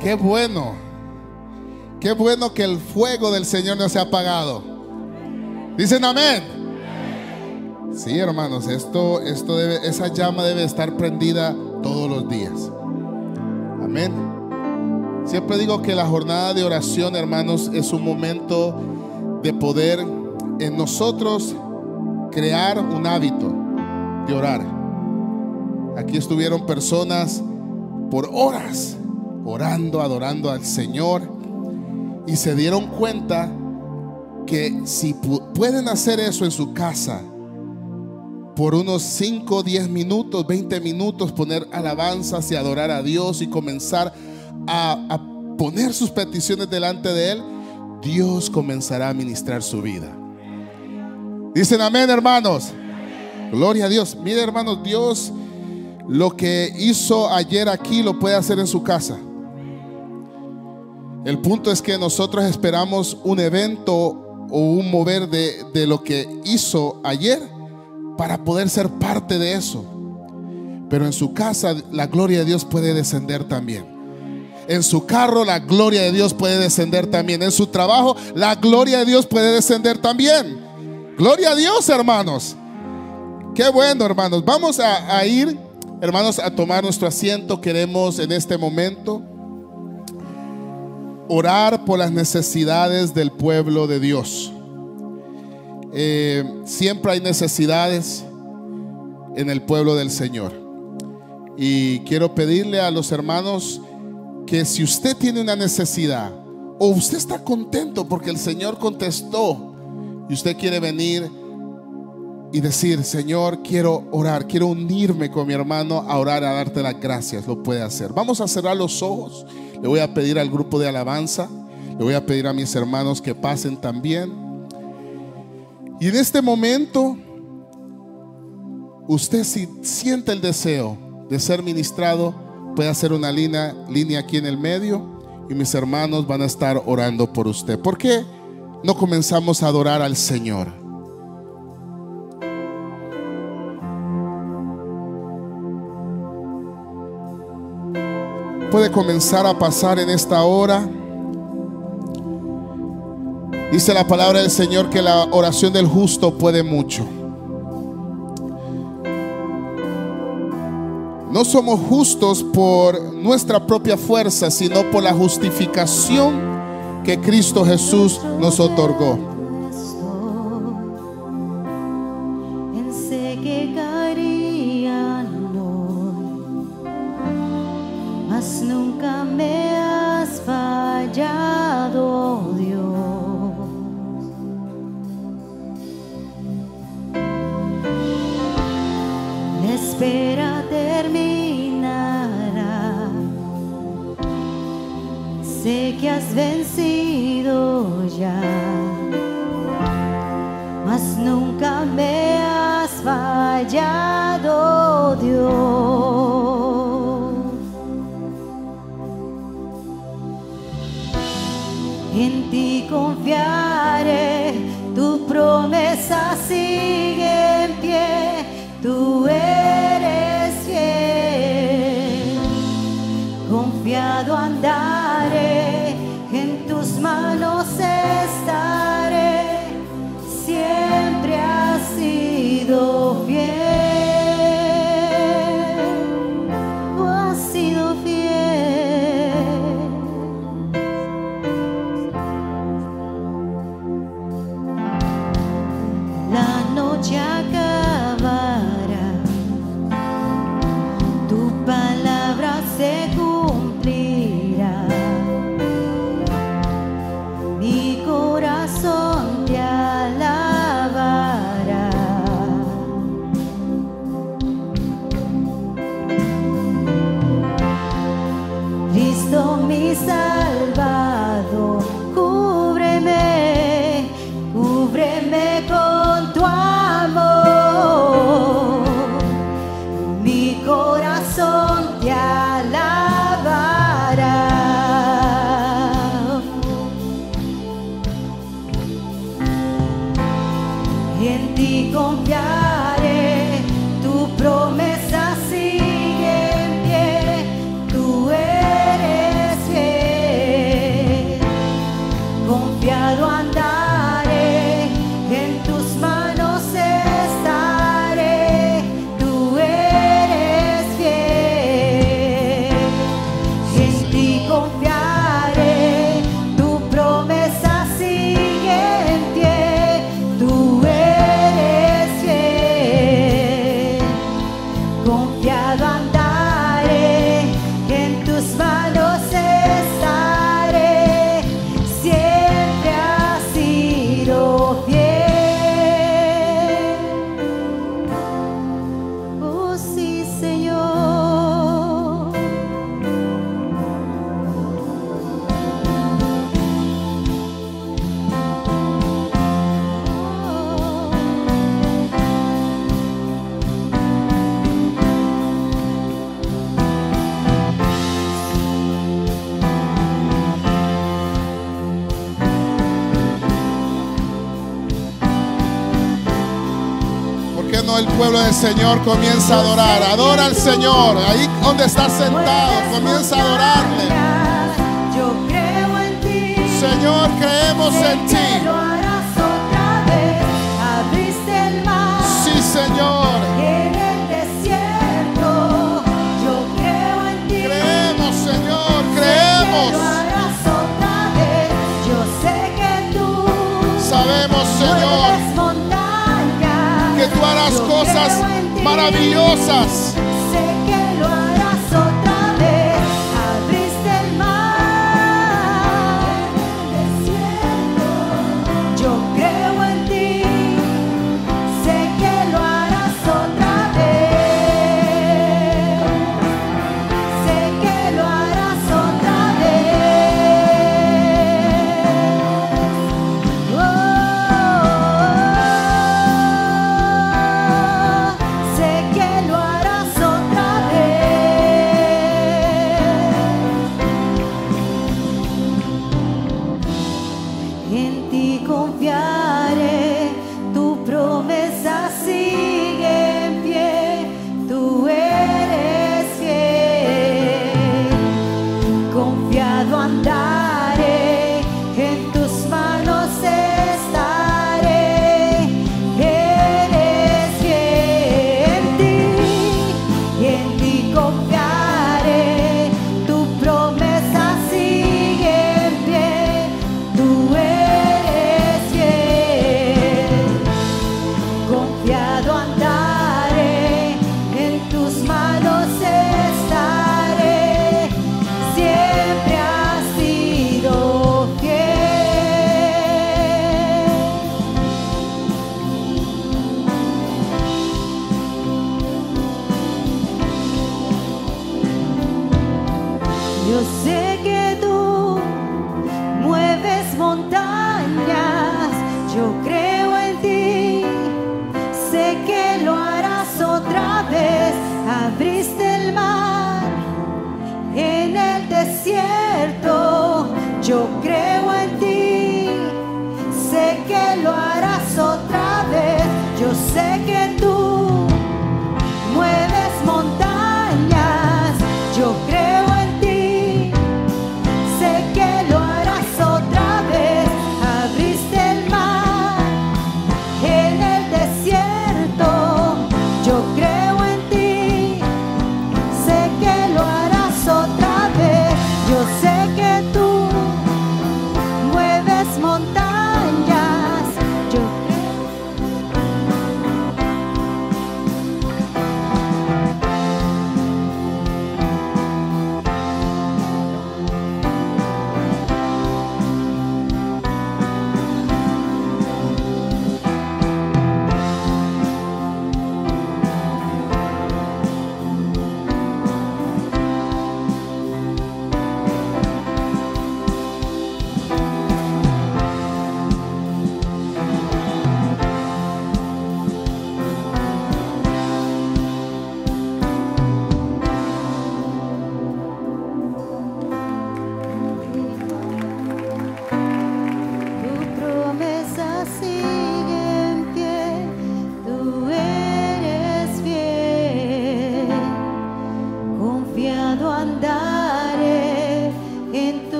Qué bueno. Qué bueno que el fuego del Señor no se ha apagado. Dicen amén. Sí, hermanos, esto, esto debe, esa llama debe estar prendida todos los días. Amén. Siempre digo que la jornada de oración, hermanos, es un momento de poder en nosotros crear un hábito de orar. Aquí estuvieron personas por horas orando, adorando al Señor y se dieron cuenta que si pueden hacer eso en su casa por unos 5, 10 minutos, 20 minutos, poner alabanzas y adorar a Dios y comenzar a, poner sus peticiones delante de Él, Dios comenzará a ministrar su vida. Dicen amén, hermanos. Gloria a Dios. Mire, hermanos, Dios lo que hizo ayer aquí lo puede hacer en su casa. El punto es que nosotros esperamos un evento o un mover de, de lo que hizo ayer para poder ser parte de eso. Pero en su casa la gloria de Dios puede descender también. En su carro la gloria de Dios puede descender también. En su trabajo la gloria de Dios puede descender también. Gloria a Dios, hermanos. Qué bueno, hermanos. Vamos a, ir, hermanos, a tomar nuestro asiento. Queremos en este momento orar por las necesidades del pueblo de Dios. Eh, siempre hay necesidades en el pueblo del Señor. Y quiero pedirle a los hermanos que si usted tiene una necesidad o usted está contento porque el Señor contestó y usted quiere venir y decir, Señor, quiero orar, quiero unirme con mi hermano a orar, a darte las gracias, lo puede hacer. Vamos a cerrar los ojos. Le voy a pedir al grupo de alabanza, le voy a pedir a mis hermanos que pasen también. Y en este momento, usted si siente el deseo de ser ministrado, puede hacer una línea, línea aquí en el medio y mis hermanos van a estar orando por usted. ¿Por qué? no comenzamos a adorar al Señor? Puede comenzar a pasar en esta hora. Dice la palabra del Señor que la oración del justo puede mucho. No somos justos por nuestra propia fuerza, sino por la justificación que Cristo Jesús nos otorgó. En ti confiaré, tu promesa sigue Señor, comienza a adorar. Adora al Señor. Ahí donde estás sentado, comienza a adorarle. Señor, creemos en ti. Sí, Señor. maravillosas.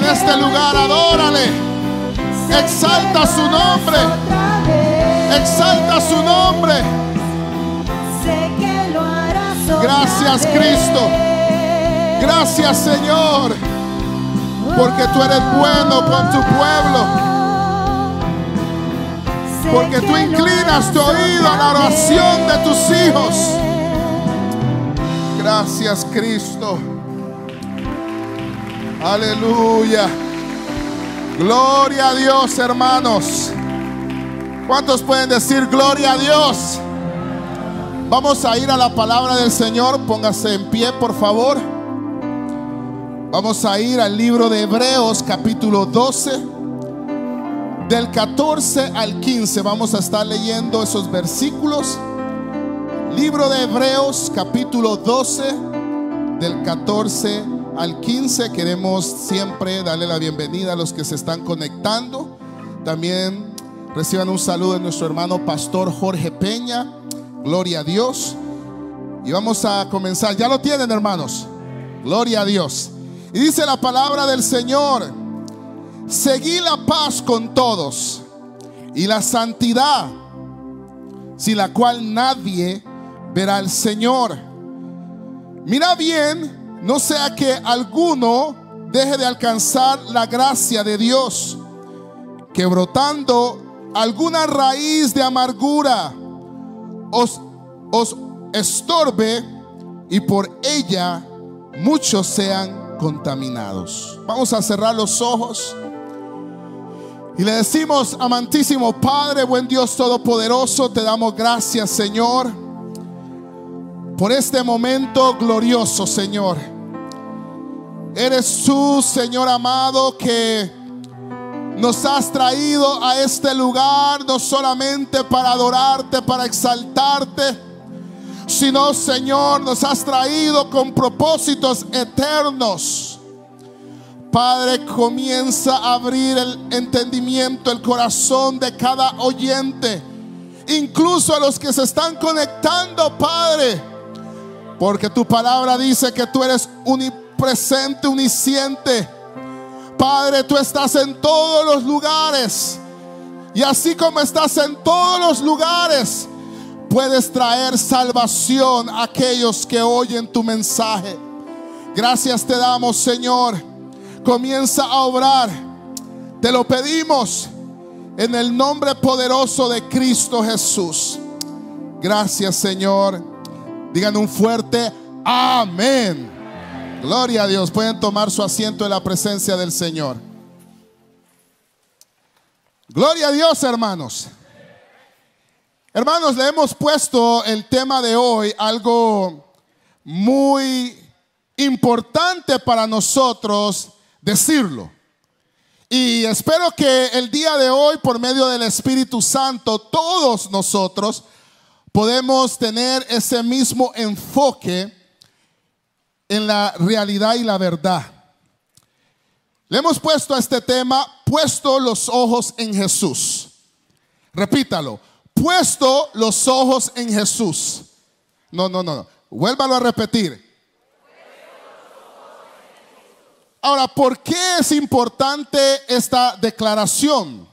En este lugar, adórale. Exalta su nombre. Exalta su nombre. Gracias. Cristo. Gracias Señor, porque tú eres bueno con tu pueblo. Porque tú inclinas tu oído a la oración de tus hijos. Gracias Cristo. Aleluya. Gloria a Dios, hermanos. ¿Cuántos pueden decir gloria a Dios? Vamos a ir a la palabra del Señor. Póngase en pie, por favor. Vamos a ir al libro de Hebreos, capítulo 12. Del 14 al 15 vamos a estar leyendo esos versículos. Libro de Hebreos, capítulo 12, del 14 al 15. Queremos siempre darle la bienvenida a los que se están conectando. También reciban un saludo de nuestro hermano pastor Jorge Peña. Gloria a Dios. Y vamos a comenzar. Ya lo tienen, hermanos. Gloria a Dios. Y dice la palabra del Señor. Seguí la paz con todos y la santidad, sin la cual nadie verá al Señor. Mira bien, no sea que alguno deje de alcanzar la gracia de Dios, que brotando alguna raíz de amargura os, os estorbe y por ella muchos sean contaminados. Vamos a cerrar los ojos. Y le decimos, amantísimo Padre, buen Dios Todopoderoso, te damos gracias, Señor, por este momento glorioso, Señor. Eres tú, Señor amado, que nos has traído a este lugar no solamente para adorarte, para exaltarte, sino, Señor, nos has traído con propósitos eternos. Padre, comienza a abrir el entendimiento, el corazón de cada oyente, incluso a los que se están conectando, Padre, porque tu palabra dice que tú eres unipresente, unisciente. Padre, tú estás en todos los lugares. Y así como estás en todos los lugares, puedes traer salvación a aquellos que oyen tu mensaje. Gracias te damos, Señor. Comienza a obrar. Te lo pedimos en el nombre poderoso de Cristo Jesús. Gracias, Señor. Digan un fuerte amén. Gloria a Dios. Pueden tomar su asiento en la presencia del Señor. Gloria a Dios, hermanos. Hermanos, le hemos puesto el tema de hoy algo muy importante para nosotros decirlo. Y espero que el día de hoy, por medio del Espíritu Santo, todos nosotros podemos tener ese mismo enfoque en la realidad y la verdad. Le hemos puesto a este tema, puesto los ojos en Jesús. Repítalo, puesto los ojos en Jesús. No, no, no, no. Vuélvalo a repetir. Ahora, ¿por qué es importante esta declaración?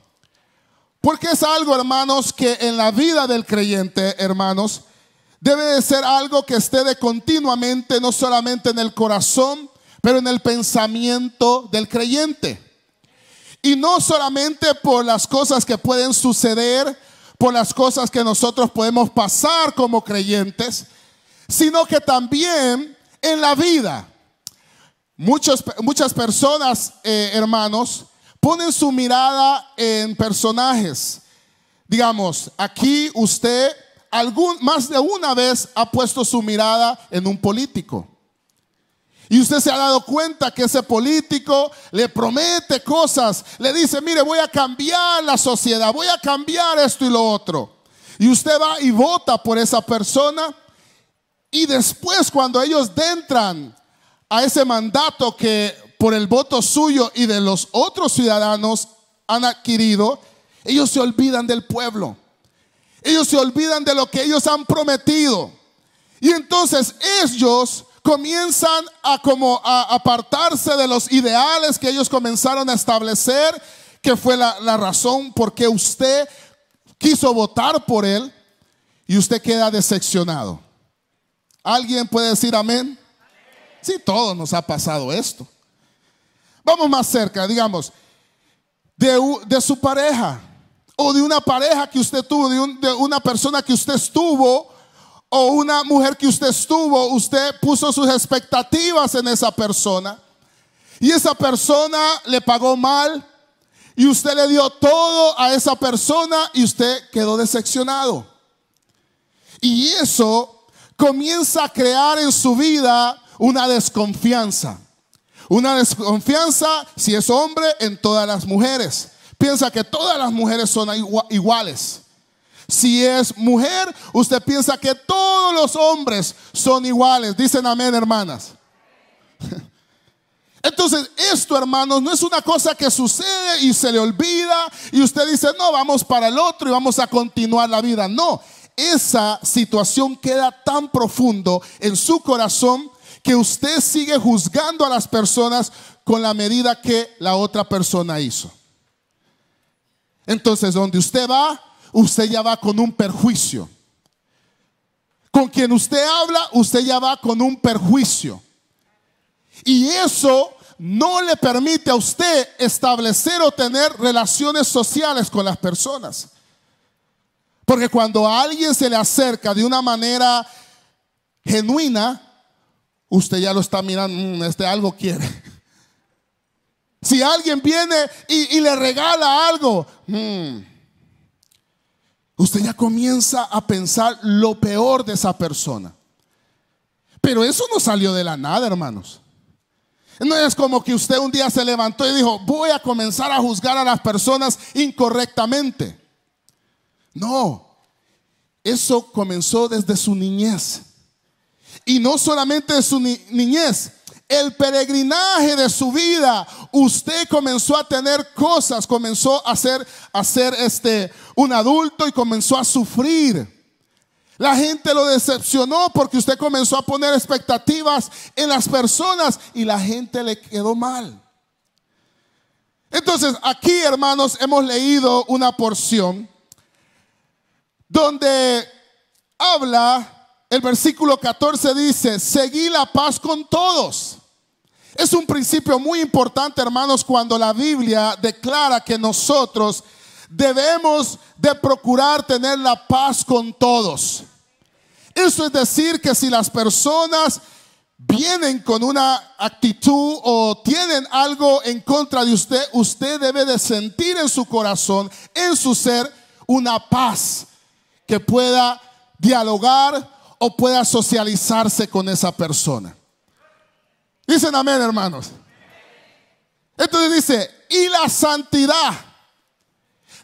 Porque es algo, hermanos, que en la vida del creyente, hermanos, debe de ser algo que esté continuamente, no solamente en el corazón, pero en el pensamiento del creyente. Y no solamente por las cosas que pueden suceder, por las cosas que nosotros podemos pasar como creyentes, sino que también en la vida. Muchas personas, eh, hermanos, ponen su mirada en personajes, digamos, aquí usted algún, más de una vez ha puesto su mirada en un político. Y usted se ha dado cuenta que ese político le promete cosas, le dice, mire, voy a cambiar la sociedad, voy a cambiar esto y lo otro. Y usted va y vota por esa persona. Y después cuando ellos entran a ese mandato que por el voto suyo y de los otros ciudadanos han adquirido, ellos se olvidan del pueblo. Ellos se olvidan de lo que ellos han prometido. Y entonces ellos comienzan a como a apartarse de los ideales que ellos comenzaron a establecer, que fue la, la razón por qué usted quiso votar por él y usted queda decepcionado. ¿Alguien puede decir amén? Sí, todos nos ha pasado esto. Vamos más cerca, digamos, de, su pareja o de una pareja que usted tuvo, de, una persona que usted estuvo o una mujer que usted estuvo, usted puso sus expectativas en esa persona y esa persona le pagó mal y usted le dio todo a esa persona y usted quedó decepcionado. Y eso comienza a crear en su vida una desconfianza. Una desconfianza, si es hombre, en todas las mujeres piensa que todas las mujeres son iguales. Si es mujer, usted piensa que todos los hombres son iguales. Dicen amén, hermanas. Entonces, esto, hermanos, no es una cosa que sucede y se le olvida y usted dice, no, vamos para el otro y vamos a continuar la vida. No, esa situación queda tan profundo en su corazón que usted sigue juzgando a las personas con la medida que la otra persona hizo. Entonces, donde usted va, usted ya va con un perjuicio. Con quien usted habla, usted ya va con un perjuicio. Y eso no le permite a usted establecer o tener relaciones sociales con las personas. Porque cuando alguien se le acerca de una manera genuina, usted ya lo está mirando, mm, este algo quiere. Si alguien viene y, le regala algo, hmm, usted ya comienza a pensar lo peor de esa persona. Pero eso no salió de la nada, hermanos. No es como que usted un día se levantó y dijo, voy a comenzar a juzgar a las personas incorrectamente. No, eso comenzó desde su niñez. Y no solamente de su niñez, el peregrinaje de su vida, usted comenzó a tener cosas, comenzó a ser, a ser este, un adulto y comenzó a sufrir. La gente lo decepcionó porque usted comenzó a poner expectativas en las personas y la gente le quedó mal. Entonces, aquí, hermanos, hemos leído una porción donde habla el versículo 14 dice, seguí la paz con todos. Es un principio muy importante, hermanos, cuando la Biblia declara que nosotros debemos de procurar tener la paz con todos. Eso es decir que si las personas vienen con una actitud o tienen algo en contra de usted, usted debe de sentir en su corazón, en su ser, una paz que pueda dialogar, o pueda socializarse con esa persona. Dicen amén, hermanos. Entonces dice, y la santidad.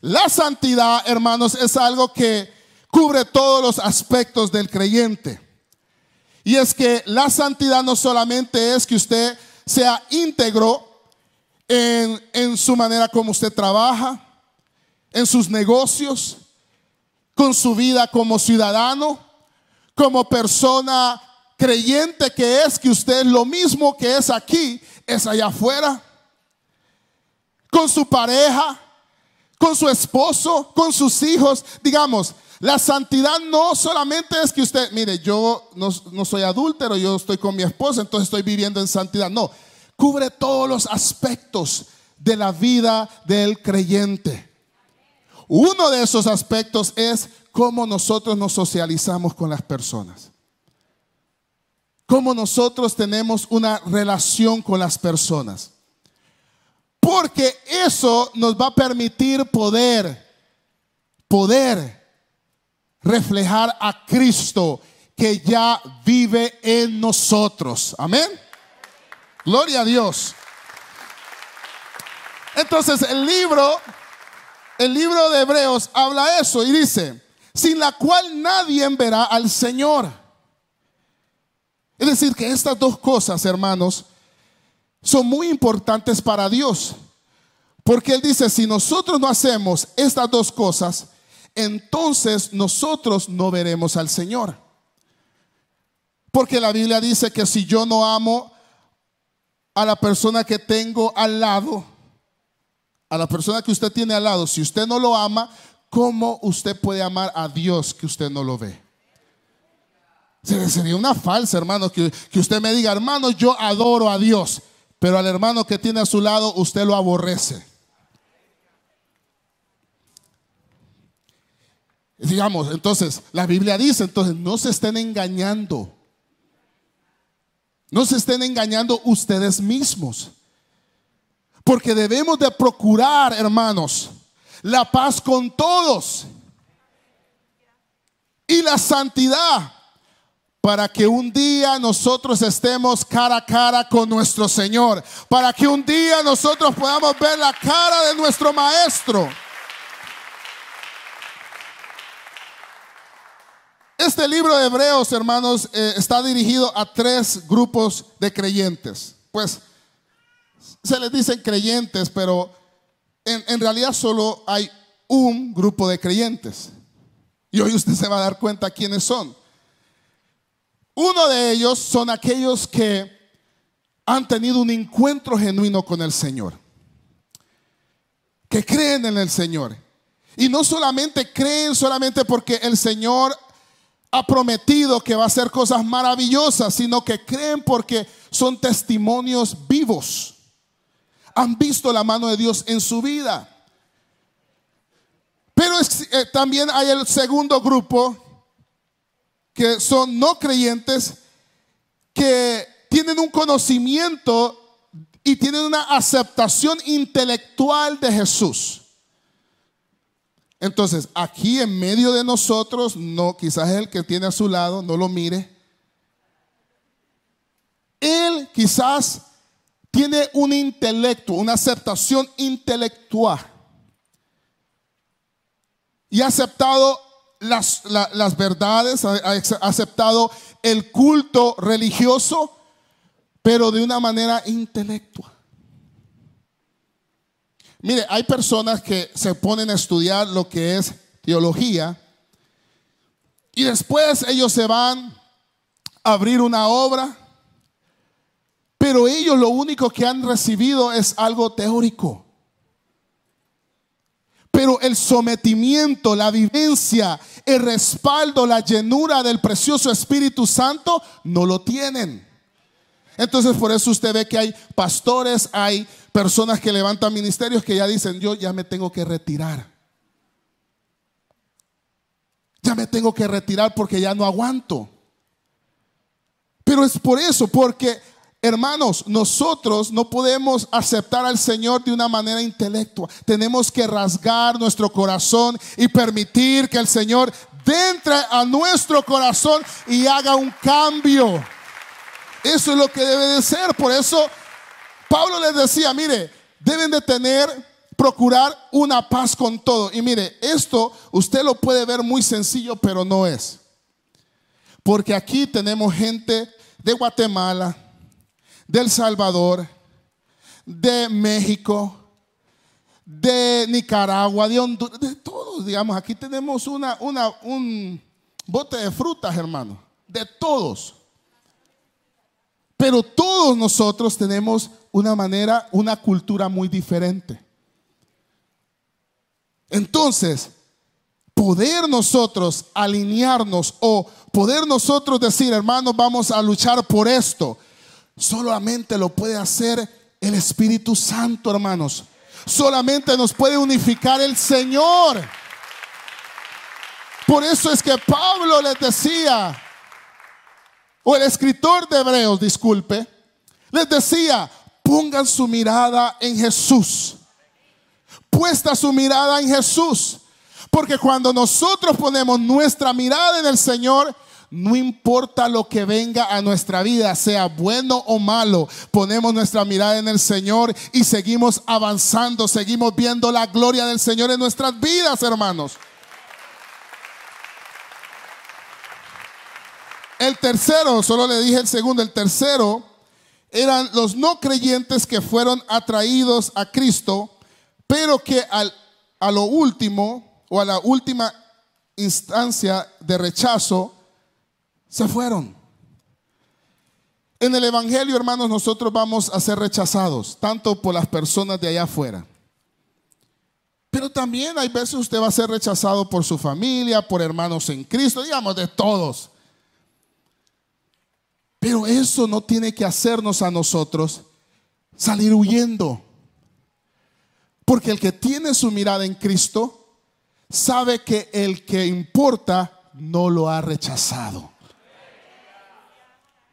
La santidad, hermanos, es algo que cubre todos los aspectos del creyente. Y es que la santidad no solamente es que usted sea íntegro en, en su manera como usted trabaja, en sus negocios, con su vida como ciudadano, como persona creyente que es, que usted lo mismo que es aquí, es allá afuera. Con su pareja, con su esposo, con sus hijos. Digamos, la santidad no solamente es que usted, mire, yo no, no soy adúltero, yo estoy con mi esposa, entonces estoy viviendo en santidad. No, cubre todos los aspectos de la vida del creyente. Uno de esos aspectos es cómo nosotros nos socializamos con las personas. Cómo nosotros tenemos una relación con las personas. Porque eso nos va a permitir poder poder reflejar a Cristo que ya vive en nosotros. Amén. Gloria a Dios. Entonces el libro, el libro de Hebreos habla eso y dice, sin la cual nadie verá al Señor. Es decir, que estas dos cosas, hermanos, son muy importantes para Dios. Porque Él dice, si nosotros no hacemos estas dos cosas, entonces nosotros no veremos al Señor. Porque la Biblia dice que si yo no amo a la persona que tengo al lado, a la persona que usted tiene al lado, si usted no lo ama, ¿cómo usted puede amar a Dios que usted no lo ve? Sería una falsa, hermano, que, que usted me diga, hermano, yo adoro a Dios, pero al hermano que tiene a su lado usted lo aborrece. Digamos, entonces, la Biblia dice, entonces, no se estén engañando. No se estén engañando ustedes mismos. Porque debemos de procurar, hermanos, la paz con todos y la santidad para que un día nosotros estemos cara a cara con nuestro Señor, para que un día nosotros podamos ver la cara de nuestro Maestro. Este libro de Hebreos, hermanos, eh, está dirigido a tres grupos de creyentes. Pues se les dicen creyentes, pero en, realidad solo hay un grupo de creyentes. Y hoy usted se va a dar cuenta quiénes son. Uno de ellos son aquellos que han tenido un encuentro genuino con el Señor, que creen en el Señor. Y no solamente creen solamente porque el Señor ha prometido que va a hacer cosas maravillosas, sino que creen porque son testimonios vivos. Han visto la mano de Dios en su vida. Pero eh, también hay el segundo grupo que son no creyentes que tienen un conocimiento y tienen una aceptación intelectual de Jesús. Entonces, aquí en medio de nosotros, no, quizás el que tiene a su lado, no lo mire. Él quizás tiene un intelecto, una aceptación intelectual. Y ha aceptado las, verdades, ha aceptado el culto religioso, pero de una manera intelectual. Mire, hay personas que se ponen a estudiar lo que es teología y después ellos se van a abrir una obra, pero ellos lo único que han recibido es algo teórico. Pero el sometimiento, la vivencia, el respaldo, la llenura del precioso Espíritu Santo no lo tienen. Entonces por eso usted ve que hay pastores, hay personas que levantan ministerios que ya dicen, yo ya me tengo que retirar. Ya me tengo que retirar porque ya no aguanto. Pero es por eso, porque hermanos, nosotros no podemos aceptar al Señor de una manera intelectual. Tenemos que rasgar nuestro corazón y permitir que el Señor entre a nuestro corazón y haga un cambio. Eso es lo que debe de ser. Por eso Pablo les decía, mire, deben de tener, procurar una paz con todo. Y mire, esto usted lo puede ver muy sencillo, pero no es. Porque aquí tenemos gente de Guatemala, del Salvador, de México, de Nicaragua, de Honduras, de todos, digamos, aquí tenemos una, una, un bote de frutas, hermano, de todos. Pero todos nosotros tenemos una manera, una cultura muy diferente. Entonces, poder nosotros alinearnos o poder nosotros decir, hermanos, vamos a luchar por esto, solamente lo puede hacer el Espíritu Santo, hermanos. Solamente nos puede unificar el Señor. Por eso es que Pablo les decía, o el escritor de Hebreos, disculpe, les decía, pongan su mirada en Jesús. Puesta su mirada en Jesús. Porque cuando nosotros ponemos nuestra mirada en el Señor, no importa lo que venga a nuestra vida, sea bueno o malo, ponemos nuestra mirada en el Señor y seguimos avanzando, seguimos viendo la gloria del Señor en nuestras vidas, hermanos. El tercero, solo le dije el segundo, el tercero eran los no creyentes que fueron atraídos a Cristo, pero que al, a lo último o a la última instancia de rechazo se fueron. En el Evangelio, hermanos, nosotros vamos a ser rechazados, tanto por las personas de allá afuera. Pero también hay veces usted va a ser rechazado por su familia, por hermanos en Cristo, digamos de todos. Pero eso no tiene que hacernos a nosotros salir huyendo. Porque el que tiene su mirada en Cristo sabe que el que importa no lo ha rechazado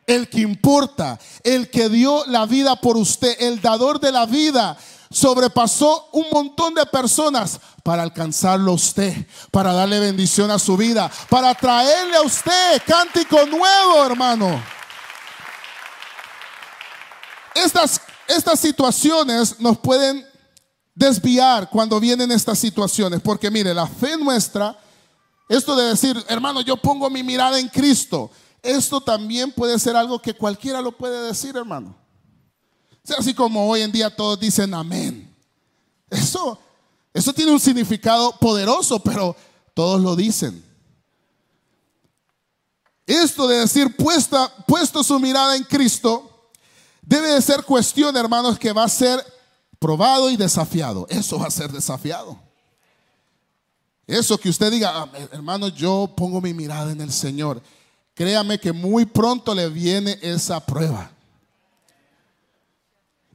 el que importa, el que dio la vida por usted, el dador de la vida, sobrepasó un montón de personas para alcanzarlo a usted, para darle bendición a su vida, para traerle a usted cántico nuevo, hermano. Estas, estas situaciones nos pueden desviar cuando vienen estas situaciones, porque mire, la fe nuestra, esto de decir, hermano, yo pongo mi mirada en Cristo, esto también puede ser algo que cualquiera lo puede decir, hermano. así como hoy en día todos dicen amén. Eso, eso tiene un significado poderoso, pero todos lo dicen. Esto de decir puesta, puesto su mirada en Cristo, debe de ser cuestión, hermanos, que va a ser probado y desafiado. Eso va a ser desafiado. Eso que usted diga, ah, hermano, yo pongo mi mirada en el Señor créame que muy pronto le viene esa prueba.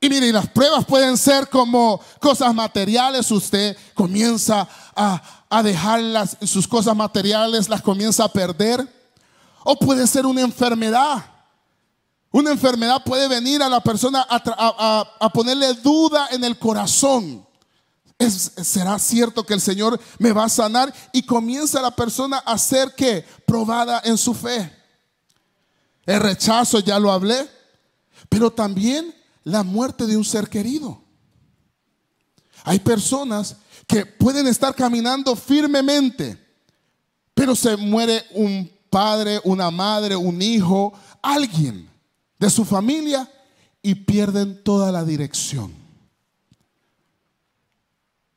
Y mire, las pruebas pueden ser como cosas materiales. Usted comienza a, a dejar sus cosas materiales, las comienza a perder. O puede ser una enfermedad. Una enfermedad puede venir a la persona a, a ponerle duda en el corazón. ¿Será cierto que el Señor me va a sanar? Y comienza la persona a ser que probada en su fe. El rechazo ya lo hablé, pero también la muerte de un ser querido. Hay personas que pueden estar caminando firmemente, pero se muere un padre, una madre, un hijo, alguien de su familia y pierden toda la dirección.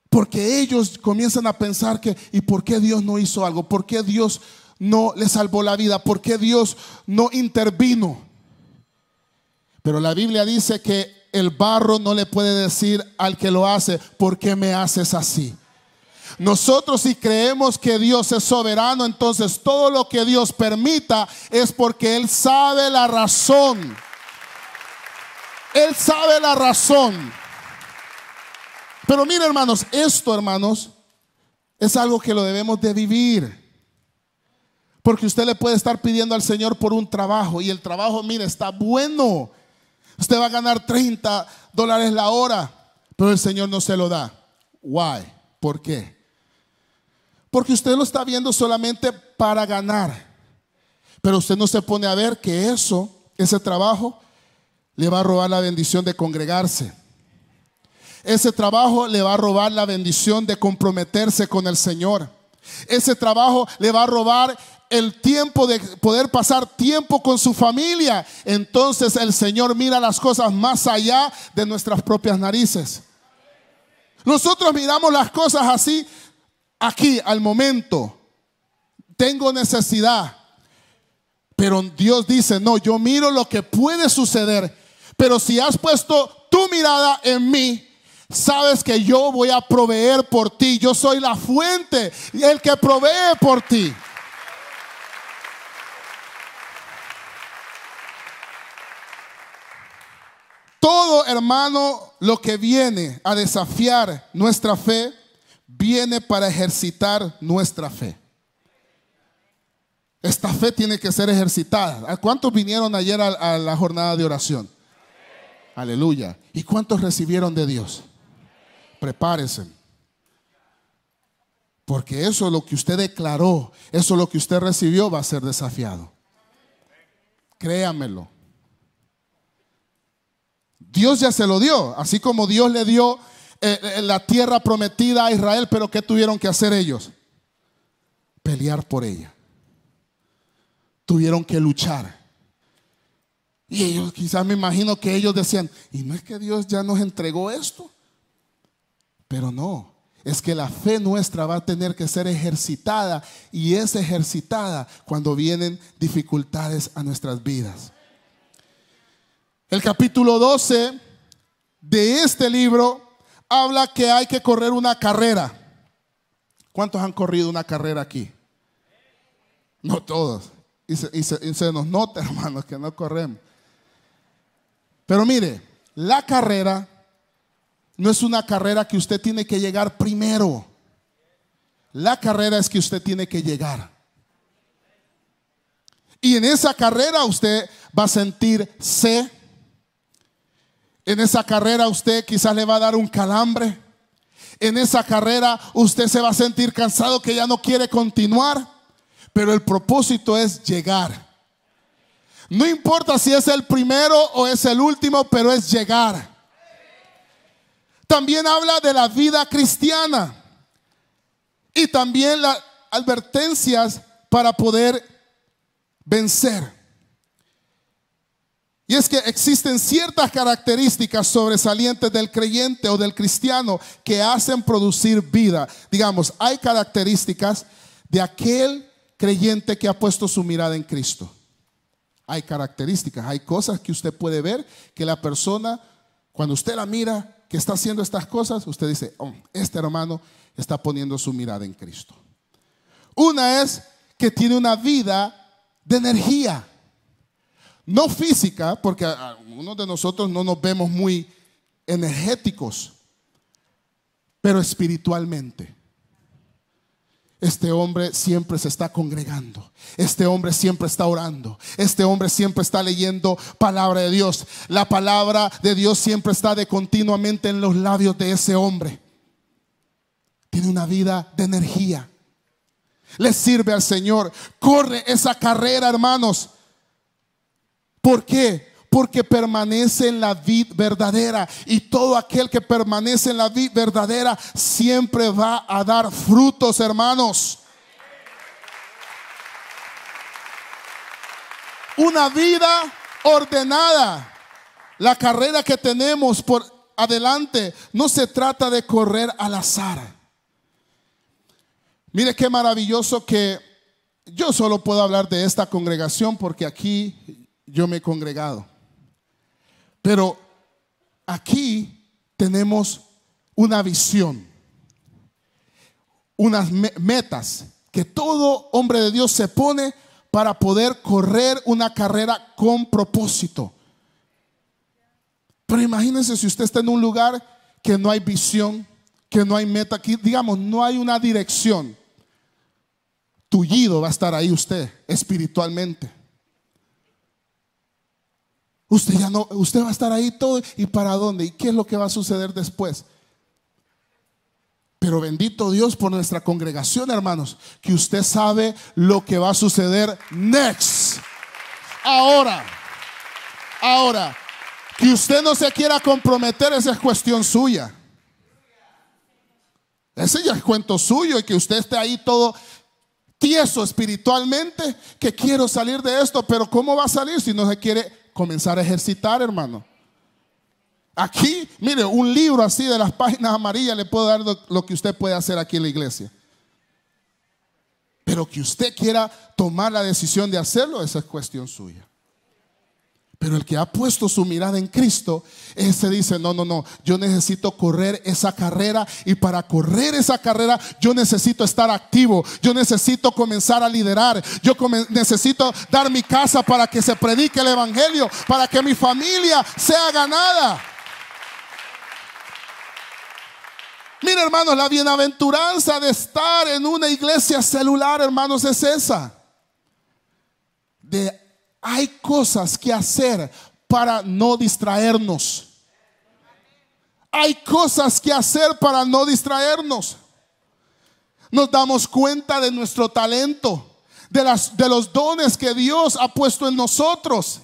Porque ellos comienzan a pensar que, ¿y por qué Dios no hizo algo? ¿Por qué Dios no le salvó la vida? ¿Por qué Dios no intervino? Pero la Biblia dice que el barro no le puede decir al que lo hace, ¿por qué me haces así? Nosotros si creemos que Dios es soberano, entonces todo lo que Dios permita es porque Él sabe la razón. Él sabe la razón. Pero mire hermanos, esto hermanos es algo que lo debemos de vivir. Porque usted le puede estar pidiendo al Señor por un trabajo y el trabajo, mire, está bueno. Usted va a ganar 30 dólares la hora, pero el Señor no se lo da. Why? ¿Por qué? Porque usted lo está viendo solamente para ganar. Pero usted no se pone a ver que eso, ese trabajo, le va a robar la bendición de congregarse ese trabajo le va a robar la bendición de comprometerse con el Señor. Ese trabajo le va a robar el tiempo de poder pasar tiempo con su familia. Entonces el Señor mira las cosas más allá de nuestras propias narices. Nosotros miramos las cosas así aquí al momento. Tengo necesidad. Pero Dios dice, no, yo miro lo que puede suceder. Pero si has puesto tu mirada en mí, sabes que yo voy a proveer por ti. Yo soy la fuente y el que provee por ti. Todo hermano, lo que viene a desafiar nuestra fe, viene para ejercitar nuestra fe. Esta fe tiene que ser ejercitada. ¿Cuántos vinieron ayer a, la jornada de oración? Aleluya. ¿Y cuántos recibieron de Dios? Prepárense. Porque eso lo que usted declaró, eso lo que usted recibió va a ser desafiado. Créamelo. Dios ya se lo dio, así como Dios le dio eh, eh, la tierra prometida a Israel, pero ¿qué tuvieron que hacer ellos? Pelear por ella. Tuvieron que luchar. Y ellos quizás me imagino que ellos decían, ¿y no es que Dios ya nos entregó esto? Pero no, es que la fe nuestra va a tener que ser ejercitada y es ejercitada cuando vienen dificultades a nuestras vidas. El capítulo 12 de este libro habla que hay que correr una carrera. ¿Cuántos han corrido una carrera aquí? No todos. Y se, nos nota, hermanos, que no corremos. Pero mire, la carrera no es una carrera que usted tiene que llegar primero. La carrera es que usted tiene que llegar. Y en esa carrera usted va a sentir sed. En esa carrera usted quizás le va a dar un calambre. En esa carrera usted se va a sentir cansado que ya no quiere continuar. Pero el propósito es llegar. No importa si es el primero o es el último, pero es llegar. También habla de la vida cristiana y también las advertencias para poder vencer. Y es que existen ciertas características sobresalientes del creyente o del cristiano que hacen producir vida. Digamos, hay características de aquel creyente que ha puesto su mirada en Cristo. Hay características, hay cosas que usted puede ver que la persona, cuando usted la mira, que está haciendo estas cosas, usted dice, oh, este hermano está poniendo su mirada en Cristo. Una es que tiene una vida de energía, no física, porque algunos de nosotros no nos vemos muy energéticos, pero espiritualmente. Este hombre siempre se está congregando. Este hombre siempre está orando. Este hombre siempre está leyendo palabra de Dios. La palabra de Dios siempre está de continuamente en los labios de ese hombre. Tiene una vida de energía. Le sirve al Señor. Corre esa carrera, hermanos. ¿Por qué? Porque permanece en la vida verdadera. Y todo aquel que permanece en la vida verdadera siempre va a dar frutos, hermanos. Una vida ordenada. La carrera que tenemos por adelante no se trata de correr al azar. Mire qué maravilloso que yo solo puedo hablar de esta congregación porque aquí yo me he congregado. Pero aquí tenemos una visión, unas metas que todo hombre de Dios se pone para poder correr una carrera con propósito. Pero imagínense si usted está en un lugar que no hay visión, que no hay meta, aquí digamos, no hay una dirección. Tullido va a estar ahí usted espiritualmente. Usted ya no, usted va a estar ahí todo y para dónde y qué es lo que va a suceder después. Pero bendito Dios por nuestra congregación, hermanos, que usted sabe lo que va a suceder next. Ahora, ahora, que usted no se quiera comprometer, esa es cuestión suya. Ese ya es cuento suyo y que usted esté ahí todo tieso espiritualmente, que quiero salir de esto, pero ¿cómo va a salir si no se quiere comenzar a ejercitar, hermano. Aquí, mire, un libro así de las páginas amarillas le puedo dar lo, que usted puede hacer aquí en la iglesia. Pero que usted quiera tomar la decisión de hacerlo, esa es cuestión suya. Pero el que ha puesto su mirada en Cristo, ese dice, no, no, no, yo necesito correr esa carrera y para correr esa carrera yo necesito estar activo, yo necesito comenzar a liderar, yo necesito dar mi casa para que se predique el Evangelio, para que mi familia sea ganada. Mira hermanos, la bienaventuranza de estar en una iglesia celular, hermanos, es esa. De hay cosas que hacer para no distraernos. Hay cosas que hacer para no distraernos. nos damos cuenta de nuestro talento, de, los dones que Dios ha puesto en nosotros.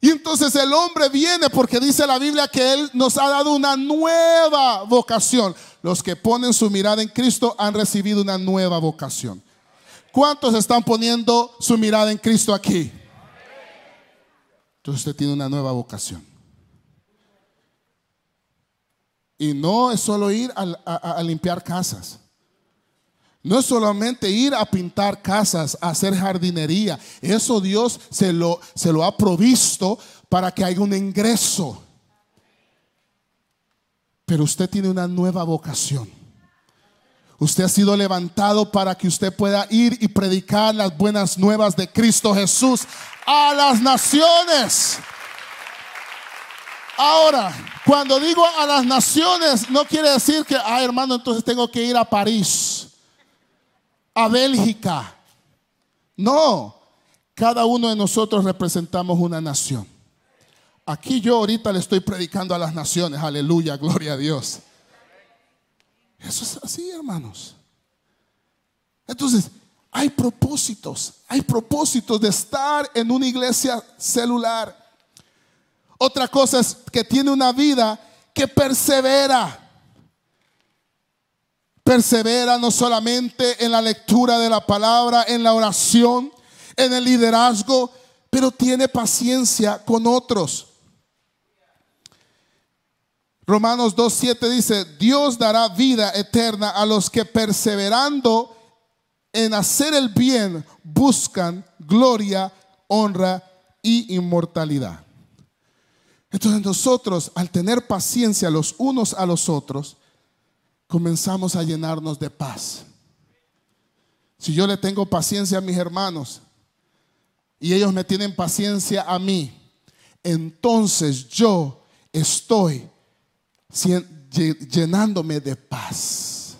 Y entonces el hombre viene porque dice la Biblia que Él nos ha dado una nueva vocación. Los que ponen su mirada en Cristo han recibido una nueva vocación. ¿Cuántos están poniendo su mirada en Cristo aquí? Entonces usted tiene una nueva vocación. Y no es solo ir a, limpiar casas. No es solamente ir a pintar casas, a hacer jardinería. Eso Dios se lo, se lo ha provisto para que haya un ingreso. Pero usted tiene una nueva vocación. Usted ha sido levantado para que usted pueda ir y predicar las buenas nuevas de Cristo Jesús a las naciones. Ahora, cuando digo a las naciones, no quiere decir que, ah, hermano, entonces tengo que ir a París, a Bélgica. No, cada uno de nosotros representamos una nación. Aquí yo ahorita le estoy predicando a las naciones, aleluya, gloria a Dios. Eso es así, hermanos. Entonces, hay propósitos, hay propósitos de estar en una iglesia celular otra cosa es que tiene una vida que persevera. Persevera no solamente en la lectura de la palabra, en la oración, en el liderazgo, pero tiene paciencia con otros. Romanos 2.7 dice, Dios dará vida eterna a los que perseverando en hacer el bien buscan gloria, honra y inmortalidad. Entonces nosotros, al tener paciencia los unos a los otros, comenzamos a llenarnos de paz. Si yo le tengo paciencia a mis hermanos y ellos me tienen paciencia a mí, entonces yo estoy llenándome de paz.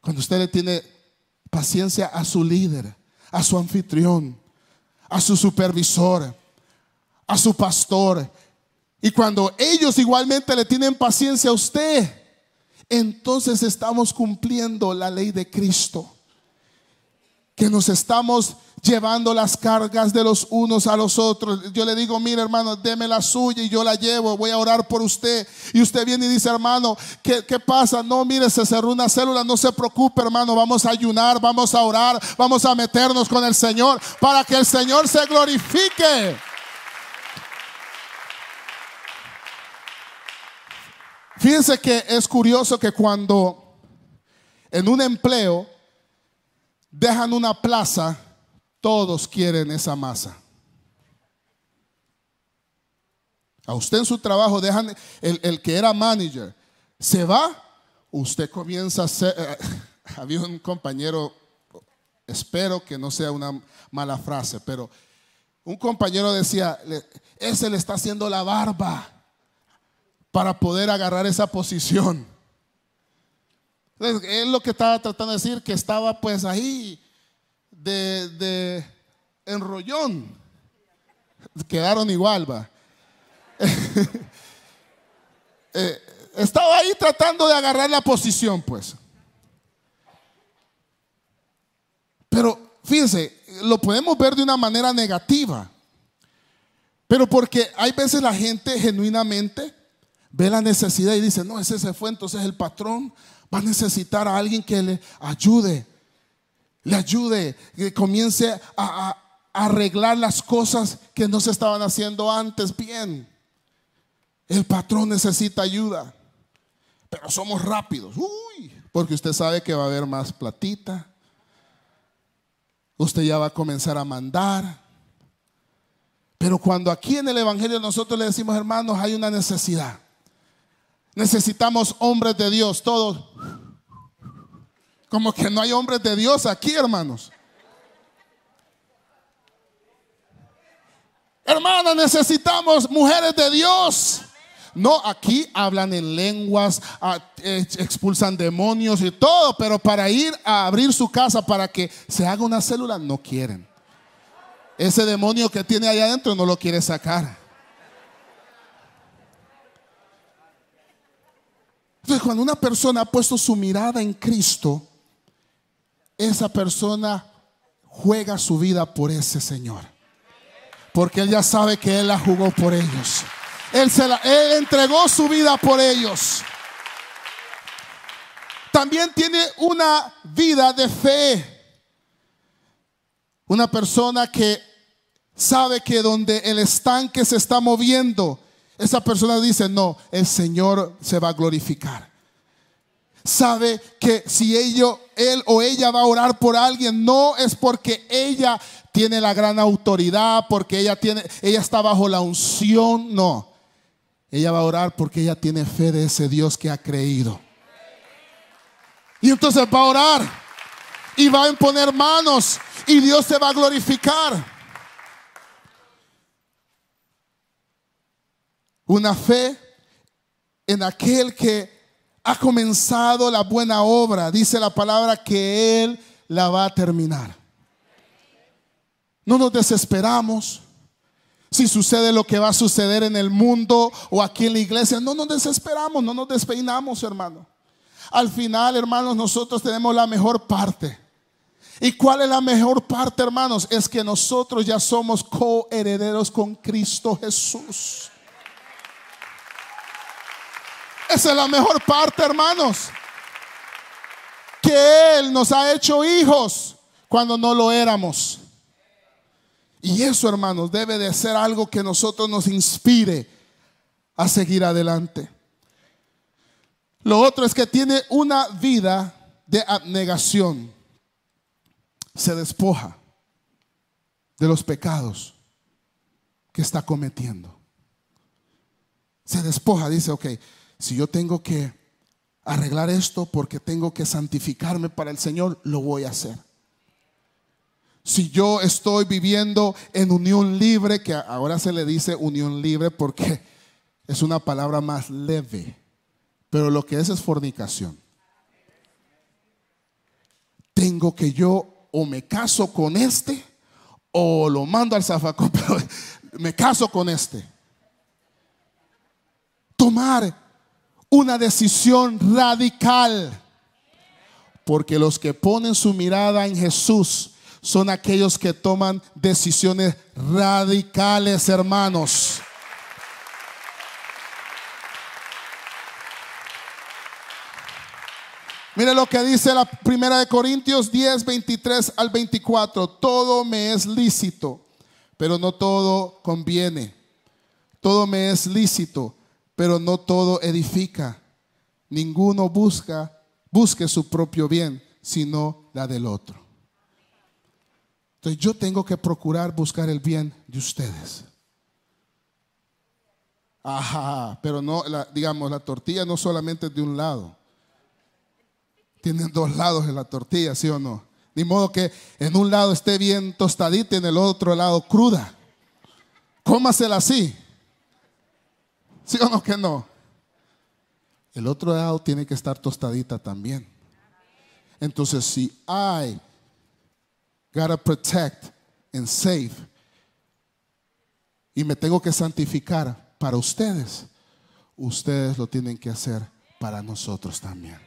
Cuando usted le tiene paciencia a su líder, a su anfitrión, a su supervisor, a su pastor. Y cuando ellos igualmente le tienen paciencia a usted, entonces estamos cumpliendo la ley de Cristo. Que nos estamos llevando las cargas de los unos a los otros. Yo le digo, mire hermano, deme la suya y yo la llevo, voy a orar por usted. Y usted viene y dice, hermano, ¿qué, qué pasa? No, mire, se cerró una célula, no se preocupe hermano, vamos a ayunar, vamos a orar, vamos a meternos con el Señor para que el Señor se glorifique. Fíjense que es curioso que cuando en un empleo dejan una plaza, todos quieren esa masa. A usted en su trabajo dejan el, que era manager, se va, usted comienza a ser, eh, había un compañero, espero que no sea una mala frase, pero un compañero decía, ese le está haciendo la barba para poder agarrar esa posición. Entonces, él lo que estaba tratando de decir, que estaba pues ahí de, de enrollón. Quedaron igual, va. Eh, estaba ahí tratando de agarrar la posición, pues. Pero fíjense, lo podemos ver de una manera negativa. Pero porque hay veces la gente genuinamente ve la necesidad y dice, no, ese se fue, entonces el patrón va a necesitar a alguien que le ayude, le ayude, que comience a, arreglar las cosas que no se estaban haciendo antes bien. El patrón necesita ayuda, pero somos rápidos, uy, porque usted sabe que va a haber más platita. Usted ya va a comenzar a mandar. Pero cuando aquí en el Evangelio nosotros le decimos, hermanos, hay una necesidad. Necesitamos hombres de Dios, todos. Como que no hay hombres de Dios aquí, hermanos. Hermanas, necesitamos mujeres de Dios. No, aquí hablan en lenguas, expulsan demonios y todo, pero para ir a abrir su casa para que se haga una célula, no quieren. Ese demonio que tiene allá adentro no lo quiere sacar. Entonces, cuando una persona ha puesto su mirada en Cristo, esa persona juega su vida por ese Señor. Porque él ya sabe que él la jugó por ellos. Él, se la, él entregó su vida por ellos. También tiene una vida de fe. Una persona que sabe que donde el estanque se está moviendo, esa persona dice, no, el Señor se va a glorificar. Sabe que si ello, él o ella va a orar por alguien, no es porque ella tiene la gran autoridad, porque ella tiene, ella está bajo la unción, no. Ella va a orar porque ella tiene fe de ese Dios que ha creído. Y entonces va a orar y va a imponer manos y Dios se va a glorificar. Una fe en aquel que ha comenzado la buena obra. Dice la palabra que Él la va a terminar. No nos desesperamos. Si sucede lo que va a suceder en el mundo o aquí en la iglesia, no nos desesperamos, no nos despeinamos, hermano. Al final, hermanos, nosotros tenemos la mejor parte. ¿Y cuál es la mejor parte, hermanos? Es que nosotros ya somos coherederos con Cristo Jesús. Esa es la mejor parte, hermanos. Que Él nos ha hecho hijos cuando no lo éramos. Y eso, hermanos, debe de ser algo que nosotros nos inspire a seguir adelante. Lo otro es que tiene una vida de abnegación. Se despoja de los pecados que está cometiendo. Se despoja, dice, ok, si yo tengo que arreglar esto porque tengo que santificarme para el Señor, lo voy a hacer. Si yo estoy viviendo en unión libre, que ahora se le dice unión libre porque es una palabra más leve, pero lo que es es fornicación. Tengo que yo o me caso con este o lo mando al zafacón, pero me caso con este. Tomar una decisión radical, porque los que ponen su mirada en Jesús son aquellos que toman decisiones radicales, hermanos. Mire lo que dice la primera de Corintios 10, 23 al 24. Todo me es lícito, pero no todo conviene. Todo me es lícito, pero no todo edifica. Ninguno busca, busque su propio bien, sino la del otro. Entonces yo tengo que procurar buscar el bien de ustedes. Ajá, pero no, digamos, la tortilla no solamente es de un lado. Tienen dos lados en la tortilla, ¿sí o no? Ni modo que en un lado esté bien tostadita y en el otro lado cruda. Cómasela así. ¿Sí o no que no? El otro lado tiene que estar tostadita también. Entonces, si hay gotta protect and save. Y me tengo que santificar para ustedes. Ustedes lo tienen que hacer para nosotros también.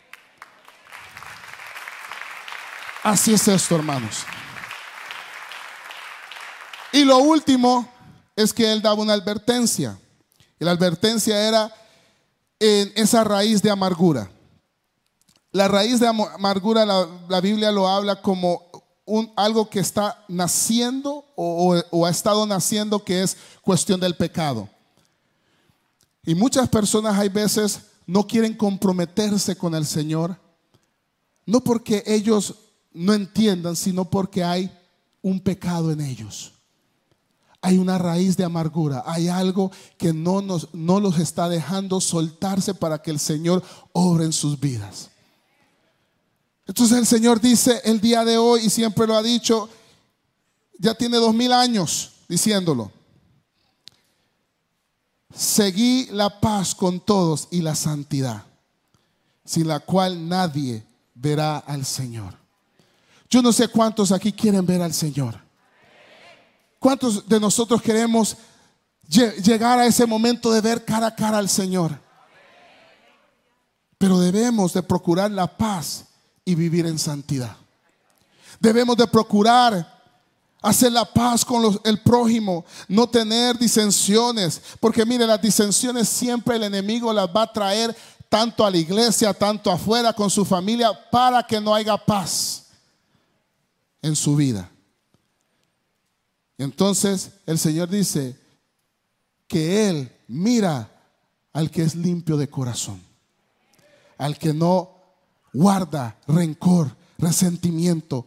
Así es esto, hermanos. Y lo último es que él daba una advertencia. La advertencia era en esa raíz de amargura. La raíz de amargura, la, la Biblia lo habla como algo que está naciendo o, ha estado naciendo que es cuestión del pecado. Y muchas personas hay veces no quieren comprometerse con el Señor, no porque ellos no entiendan, sino porque hay un pecado en ellos. Hay una raíz de amargura, hay algo que no, nos, no los está dejando soltarse para que el Señor obre en sus vidas. Entonces el Señor dice el día de hoy, y siempre lo ha dicho, ya tiene dos mil años diciéndolo. Seguí la paz con todos y la santidad, sin la cual nadie verá al Señor. Yo no sé cuántos aquí quieren ver al Señor. ¿Cuántos de nosotros queremos llegar a ese momento de ver cara a cara al Señor? Pero debemos de procurar la paz y vivir en santidad. Debemos de procurar hacer la paz con los- el prójimo, no tener disensiones, porque mire, las disensiones siempre el enemigo las va a traer tanto a la iglesia, tanto afuera con su familia, para que no haya paz en su vida. Entonces el Señor dice que Él mira al que es limpio de corazón, al que no guarda rencor, resentimiento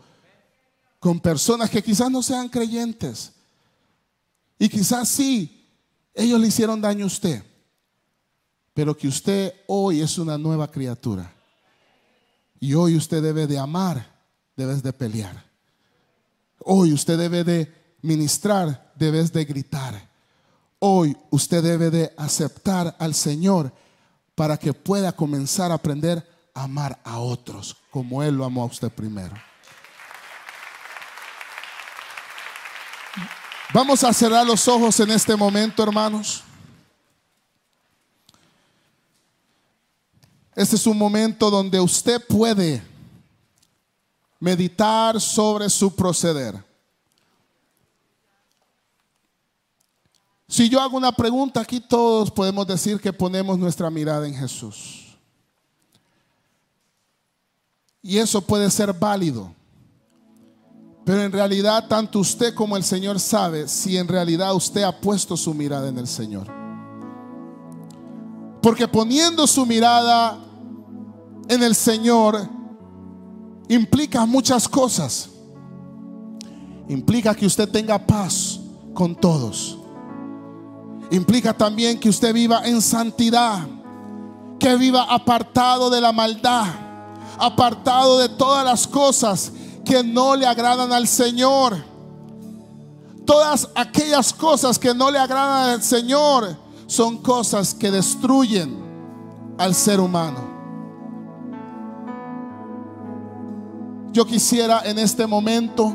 con personas que quizás no sean creyentes. Y quizás sí, ellos le hicieron daño a usted. Pero que usted hoy es una nueva criatura. Y hoy usted debe de amar, debes de pelear. Hoy usted debe de ministrar, debes de gritar. Hoy usted debe de aceptar al Señor para que pueda comenzar a aprender a amar a otros como Él lo amó a usted primero. Vamos a cerrar los ojos en este momento, hermanos. Este es un momento donde usted puede meditar sobre su proceder. Si yo hago una pregunta, aquí todos podemos decir que ponemos nuestra mirada en Jesús. Y eso puede ser válido. Pero en realidad tanto usted como el Señor sabe si en realidad usted ha puesto su mirada en el Señor. Porque poniendo su mirada en el Señor implica muchas cosas. Implica que usted tenga paz con todos. Implica también que usted viva en santidad, que viva apartado de la maldad, apartado de todas las cosas que no le agradan al Señor. Todas aquellas cosas que no le agradan al Señor son cosas que destruyen al ser humano. Yo quisiera en este momento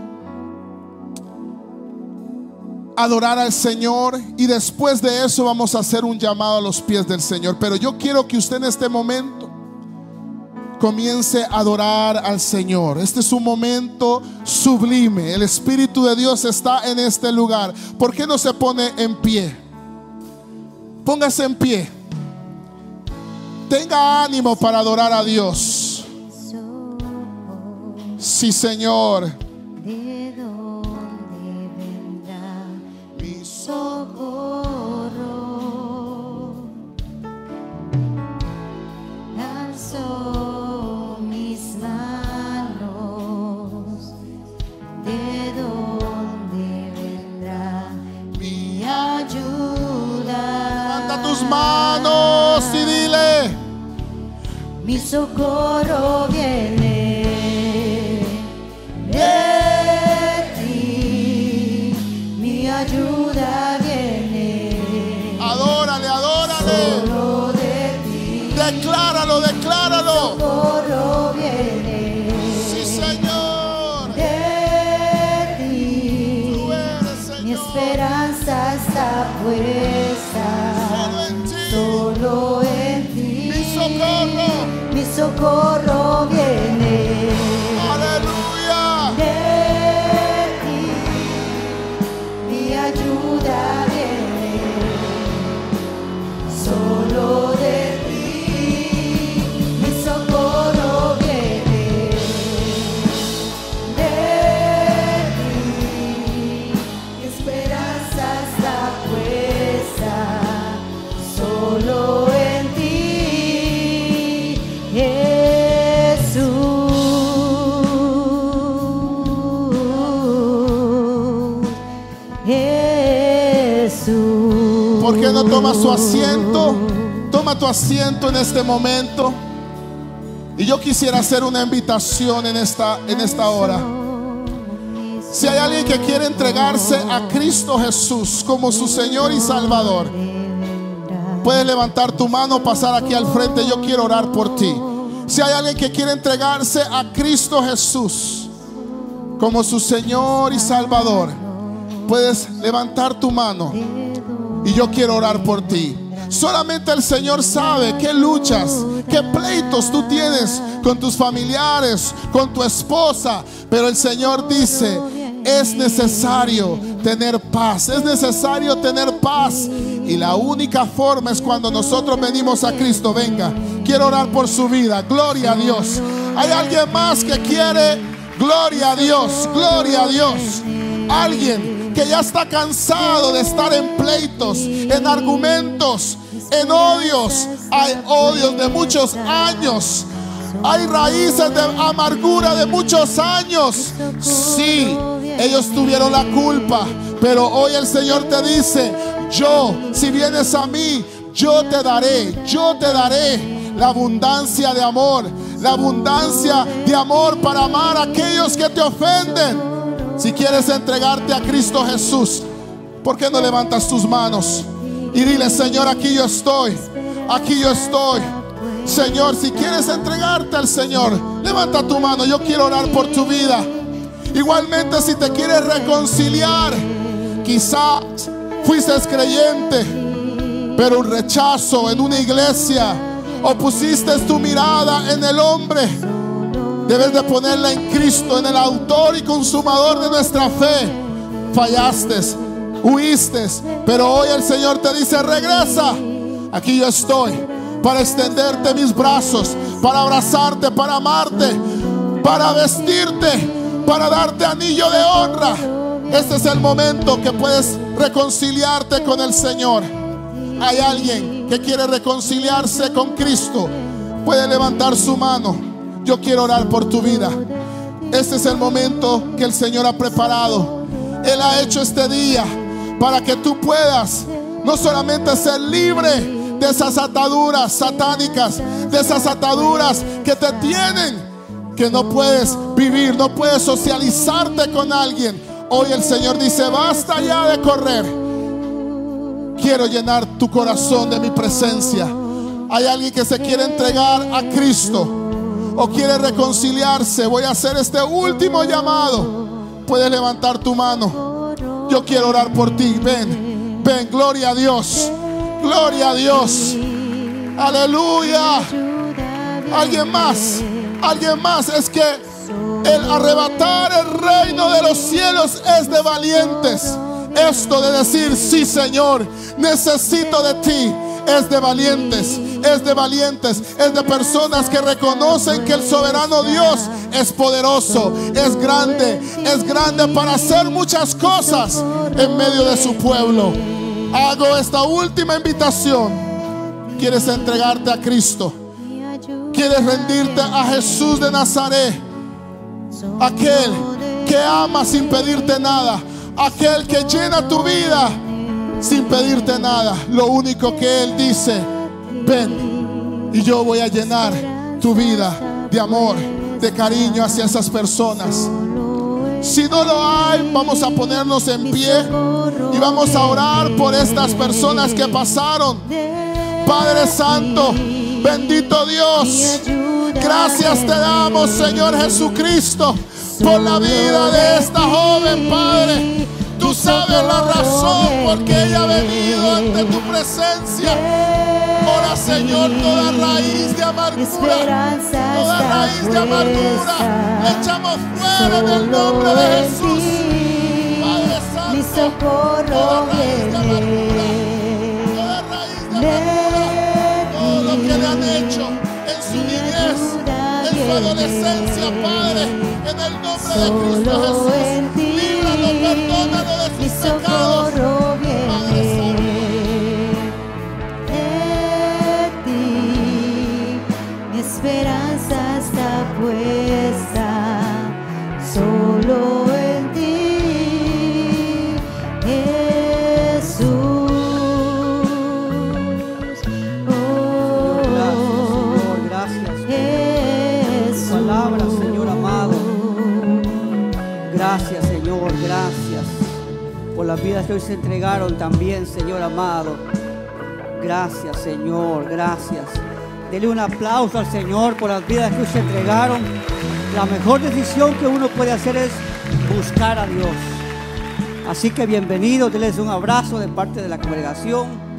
adorar al Señor y después de eso vamos a hacer un llamado a los pies del Señor. Pero yo quiero que usted en este momento comience a adorar al Señor. Este es un momento sublime. El Espíritu de Dios está en este lugar. ¿Por qué no se pone en pie? Póngase en pie. Tenga ánimo para adorar a Dios. Sí, Señor. Asiento en este momento. Y yo quisiera hacer una invitación en esta, en esta hora. Si hay alguien que quiere entregarse a Cristo Jesús como su Señor y Salvador, puedes levantar tu mano, pasar aquí al frente. Yo quiero orar por ti. Si hay alguien que quiere entregarse a Cristo Jesús como su Señor y Salvador, puedes levantar tu mano y yo quiero orar por ti. Solamente el Señor sabe qué luchas, qué pleitos tú tienes con tus familiares, con tu esposa. Pero el Señor dice, es necesario tener paz, es necesario tener paz. Y la única forma es cuando nosotros venimos a Cristo. Venga, quiero orar por su vida. Gloria a Dios. Hay alguien más que quiere, gloria a Dios, gloria a Dios. Alguien que ya está cansado de estar en pleitos, en argumentos, en odios. Hay odios de muchos años. Hay raíces de amargura de muchos años. Sí, ellos tuvieron la culpa, pero hoy el Señor te dice, yo, si vienes a mí, yo te daré, yo te daré la abundancia de amor, la abundancia de amor para amar a aquellos que te ofenden. Si quieres entregarte a Cristo Jesús, ¿por qué no levantas tus manos y dile, Señor, aquí yo estoy, aquí yo estoy? Señor, si quieres entregarte al Señor, levanta tu mano, yo quiero orar por tu vida. Igualmente si te quieres reconciliar, quizás fuiste creyente, pero un rechazo en una iglesia o pusiste tu mirada en el hombre. Debes de ponerla en Cristo, en el autor y consumador de nuestra fe. Fallaste, huiste, pero hoy el Señor te dice, regresa. Aquí yo estoy para extenderte mis brazos, para abrazarte, para amarte, para vestirte para darte anillo de honra. Este es el momento que puedes reconciliarte con el Señor. Hay alguien que quiere reconciliarse con Cristo. Puede levantar su mano. Yo quiero orar por tu vida. Este es el momento que el Señor ha preparado. Él ha hecho este día para que tú puedas no solamente ser libre de esas ataduras satánicas, de esas ataduras que te tienen que no puedes vivir, no puedes socializarte con alguien. Hoy el Señor dice, basta ya de correr. Quiero llenar tu corazón de mi presencia. Hay alguien que se quiere entregar a Cristo o quiere reconciliarse. Voy a hacer este último llamado. Puedes levantar tu mano. Yo quiero orar por ti. Ven, ven, gloria a Dios. Gloria a Dios. Aleluya. Alguien más. Alguien más es que el arrebatar el reino de los cielos es de valientes. Esto de decir, sí Señor, necesito de ti, es de valientes, es de valientes, es de personas que reconocen que el soberano Dios es poderoso, es grande, es grande para hacer muchas cosas en medio de su pueblo. Hago esta última invitación. ¿Quieres entregarte a Cristo? quieres rendirte a Jesús de Nazaret, aquel que ama sin pedirte nada, aquel que llena tu vida sin pedirte nada. Lo único que Él dice, ven y yo voy a llenar tu vida de amor, de cariño hacia esas personas. Si no lo hay, vamos a ponernos en pie y vamos a orar por estas personas que pasaron. Padre Santo, Bendito Dios. Gracias te damos, Señor Jesucristo, por la vida de esta joven, Padre. Tú sabes la razón por qué ella ha venido ante tu presencia. Ahora, Señor, toda raíz de amargura, toda raíz de amargura, la echamos fuera en el nombre de Jesús. Padre Santo, toda raíz de amargura, toda raíz de amargura que le han hecho en su niñez, en su adolescencia, Padre, en el nombre de Cristo Jesús. Líbralo, perdónalo de sus pecados. Que hoy se entregaron también, Señor amado. Gracias, Señor, gracias. Dele un aplauso al Señor por las vidas que hoy se entregaron. La mejor decisión que uno puede hacer es buscar a Dios. Así que bienvenidos, denles un abrazo de parte de la congregación.